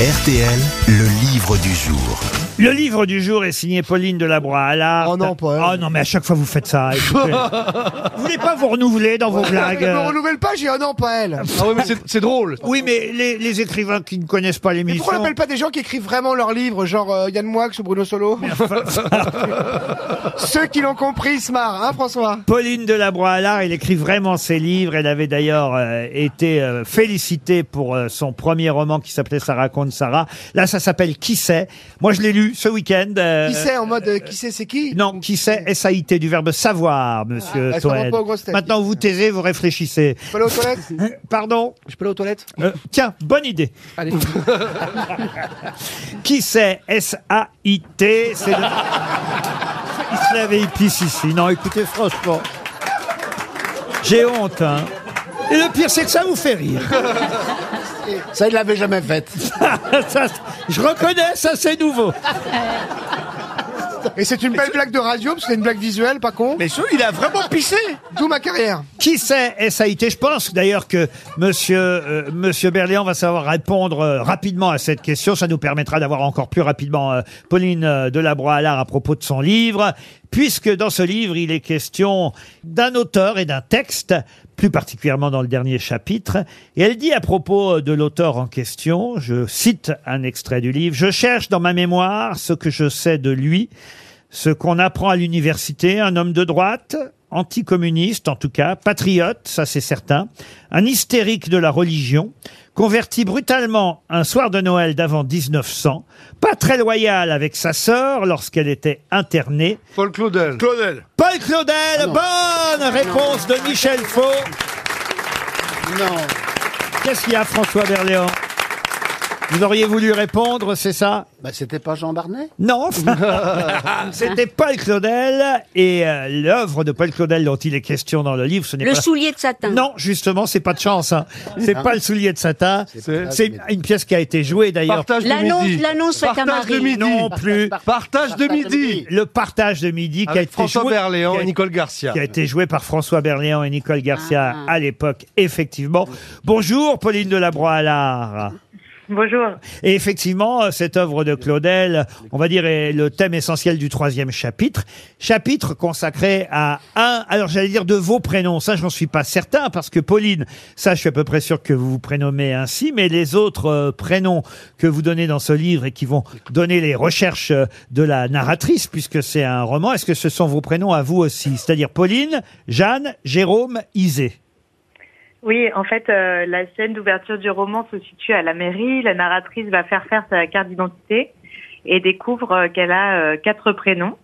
RTL, le livre du jour. Le livre du jour est signé Pauline Delabroix Allard. Oh non, pas elle. Oh non, mais à chaque fois vous faites ça. écoutez. vous voulez pas vous renouveler dans vos blagues Ne me euh, renouvelle pas, j'ai un an, pas elle. Ah ouais, mais c'est- c'est drôle. Oui, mais les, les écrivains qui ne connaissent pas Mais l'émission. pourquoi on n'appelle pas des gens qui écrivent vraiment leurs livres, genre euh, Yann Moix ou Bruno Solo Ceux qui l'ont compris se marrent, hein François Pauline Delabroix Allard, elle écrit vraiment ses livres. Elle avait d'ailleurs euh, été euh, félicitée pour euh, son premier roman qui s'appelait Ça raconte Sarah. Là, ça s'appelle Qui sait Moi, je l'ai lu ce week-end. euh, Qui sait en mode euh, qui sait c'est qui Non, qui sait S-A-I-T, du verbe savoir, monsieur Ah, ça remonte Toen. pas aux grosses têtes. Maintenant, vous taisez, vous réfléchissez. Je peux aller aux toilettes Pardon Je peux aller aux toilettes Euh, Tiens, bonne idée. Allez. Qui c'est S-A-I-T C'est le... Il se il pisse ici. Non, écoutez, franchement. J'ai honte, hein. Et le pire, c'est que ça vous fait rire. Ça, il l'avait jamais fait. Ça, je reconnais, ça c'est nouveau. Et c'est une belle blague de radio, parce que c'est une blague visuelle, pas con. Mais il a vraiment pissé. D'où ma carrière. Qui c'est S-A-I-T Je pense d'ailleurs que monsieur, euh, monsieur Berléand va savoir répondre euh, rapidement à cette question. Ça nous permettra d'avoir encore plus rapidement euh, Pauline euh, Delabroix-Allard à propos de son livre, puisque dans ce livre, il est question d'un auteur et d'un texte, plus particulièrement dans le dernier chapitre. Et elle dit à propos de l'auteur en question, je cite un extrait du livre, Je cherche dans ma mémoire ce que je sais de lui, ce qu'on apprend à l'université, un homme de droite, anticommuniste en tout cas, patriote, ça c'est certain, un hystérique de la religion, converti brutalement un soir de Noël d'avant 1900, pas très loyal avec sa sœur lorsqu'elle était internée. Paul Claudel. Claudel. Paul Claudel, bonne réponse de Michel Faux. Non. Qu'est-ce qu'il y a François Berléand? Vous auriez voulu répondre, c'est ça? Bah, c'était pas Jean Barnet? Non, c'était Paul Claudel et euh, l'œuvre de Paul Claudel dont il est question dans le livre, ce n'est Le pas soulier de satin. non, justement, c'est pas de chance. Hein. C'est pas le soulier de satin. C'est- C'est une pièce qui a été jouée d'ailleurs. Partage de L'annonce, midi. l'annonce faite à Partage de Marie. midi. Non plus. Partage de midi. Le partage de midi qui a Avec été François joué. Berléand qui a- et Nicole Garcia. qui a été joué par François Berléand et Nicole Garcia Ah. à l'époque, effectivement. Bonjour, Pauline Delabroix-Allard. Bonjour. Et effectivement, euh, cette œuvre de Claudel, on va dire, est le thème essentiel du troisième chapitre. Chapitre consacré à un, alors j'allais dire de vos prénoms. Ça, j'en suis pas certain parce que Pauline, ça, je suis à peu près sûr que vous vous prénommez ainsi, mais les autres euh, prénoms que vous donnez dans ce livre et qui vont donner les recherches euh, de la narratrice, puisque c'est un roman, est-ce que ce sont vos prénoms à vous aussi? C'est-à-dire Pauline, Jeanne, Jérôme, Isée? Oui, en fait, euh, la scène d'ouverture du roman se situe à la mairie. La narratrice va faire faire sa carte d'identité et découvre euh, qu'elle a euh, quatre prénoms.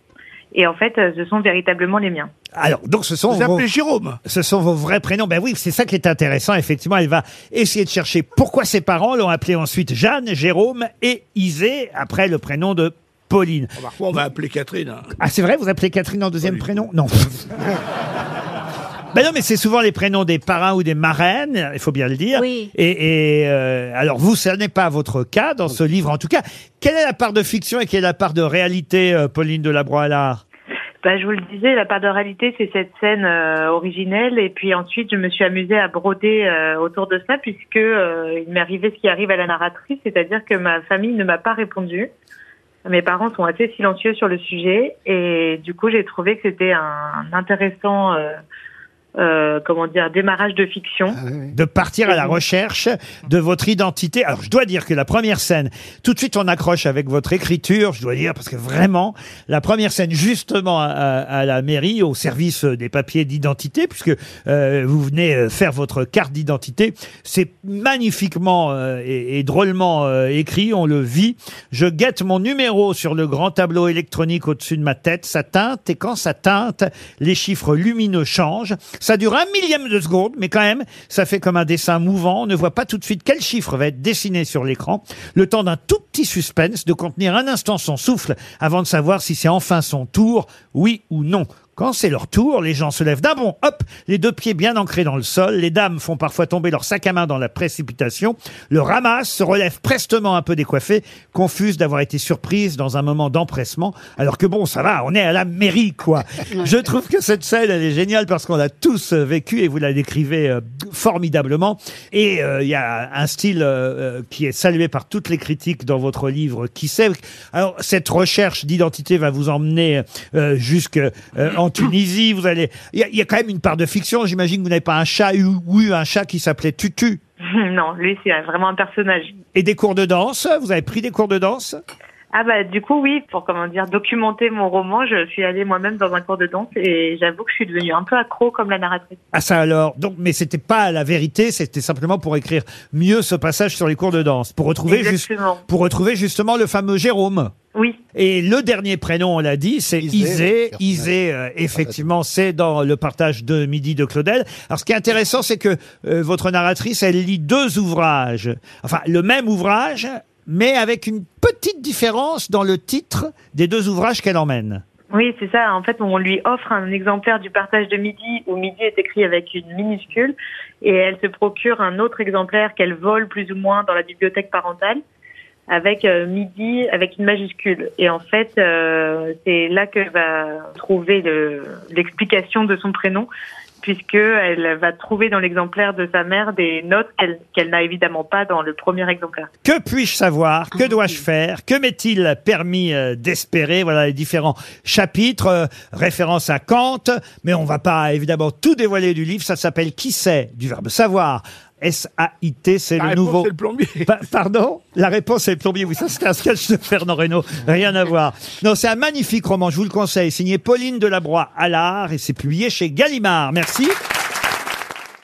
Et en fait, ce sont véritablement les miens. Alors, donc ce sont Vous vos... appelez Jérôme. Ce sont vos vrais prénoms. Ben oui, c'est ça qui est intéressant. Effectivement, elle va essayer de chercher pourquoi ses parents l'ont appelé ensuite Jeanne, Jérôme et Isée, après le prénom de Pauline. Parfois, on va appeler Catherine. hein. Ah, c'est vrai, vous appelez Catherine en deuxième prénom? Non. Ben non, mais c'est souvent les prénoms des parrains ou des marraines, il faut bien le dire. Oui. Et, et, euh, alors vous, ce n'est pas votre cas dans ce livre, en tout cas. Quelle est la part de fiction et quelle est la part de réalité, euh, Pauline Delabroix-Allard Bah, je vous le disais, la part de réalité, c'est cette scène euh, originelle. Et puis ensuite, je me suis amusée à broder euh, autour de ça, puisque euh, il m'est arrivé ce qui arrive à la narratrice, c'est-à-dire que ma famille ne m'a pas répondu. Mes parents sont assez silencieux sur le sujet, et du coup, j'ai trouvé que c'était un intéressant, euh, comment dire, démarrage de fiction. de partir à la recherche de votre identité. Alors, je dois dire que la première scène, tout de suite, on accroche avec votre écriture, je dois dire, parce que vraiment, la première scène, justement, à, à- à la mairie, au service des papiers d'identité, puisque euh, vous venez euh, faire votre carte d'identité, c'est magnifiquement euh, et, et drôlement euh, écrit, on le vit. Je guette mon numéro sur le grand tableau électronique au-dessus de ma tête, ça teinte, et quand ça teinte, les chiffres lumineux changent. Ça dure un millième de seconde, mais quand même, ça fait comme un dessin mouvant. On ne voit pas tout de suite quel chiffre va être dessiné sur l'écran. Le temps d'un tout petit suspense, de contenir un instant son souffle avant de savoir si c'est enfin son tour, oui ou non. Quand c'est leur tour, les gens se lèvent d'un bond, hop, les deux pieds bien ancrés dans le sol. Les dames font parfois tomber leur sac à main dans la précipitation, le ramassent, se relèvent prestement un peu décoiffées, confuses d'avoir été surprises dans un moment d'empressement. Alors que bon, ça va, on est à la mairie, quoi. Je trouve que cette scène, elle est géniale parce qu'on l'a tous euh, vécu et vous la décrivez euh, formidablement. Et euh, il y a un style euh, euh, qui est salué par toutes les critiques dans votre livre, qui sait? Alors, cette recherche d'identité va vous emmener euh, jusque euh, en Tunisie. Vous allez, il y, a- il y a quand même une part de fiction. J'imagine que vous n'avez pas un chat ou, eu un chat qui s'appelait Tutu. non, lui, c'est vraiment un personnage. Et des cours de danse. Vous avez pris des cours de danse? Ah bah du coup oui, pour comment dire documenter mon roman, je suis allée moi-même dans un cours de danse et j'avoue que je suis devenue un peu accro comme la narratrice. Ah ça alors. Donc, mais c'était pas la vérité. C'était simplement pour écrire mieux ce passage sur les cours de danse, pour retrouver juste, pour retrouver justement le fameux Jérôme. Oui. Et le dernier prénom, on l'a dit, c'est Isée, Isée. euh, effectivement, c'est dans le partage de Midi de Claudel. Alors, ce qui est intéressant, c'est que euh, votre narratrice, elle lit deux ouvrages. Enfin, le même ouvrage, mais avec une petite différence dans le titre des deux ouvrages qu'elle emmène. Oui, c'est ça. En fait, on lui offre un exemplaire du partage de midi où midi est écrit avec une minuscule et elle se procure un autre exemplaire qu'elle vole plus ou moins dans la bibliothèque parentale avec euh, midi avec une majuscule. Et en fait, euh, c'est là qu'elle va trouver le- l'explication de son prénom puisque elle va trouver dans l'exemplaire de sa mère des notes qu'elle qu'elle n'a évidemment pas dans le premier exemplaire. Que puis-je savoir? Que dois-je faire? Que m'est-il permis euh, d'espérer? Voilà les différents chapitres, euh, référence à Kant, mais on va pas évidemment tout dévoiler du livre. Ça s'appelle Qui sait? du verbe savoir. S-A-I-T, c'est La le réponse, nouveau. c'est le plombier. Pa- pardon? La réponse est le plombier. Oui, ça c'est un sketch de Fernand Reynaud. Rien à voir. Non, c'est un magnifique roman, je vous le conseille, signé Pauline Delabroix Allard et c'est publié chez Gallimard. Merci.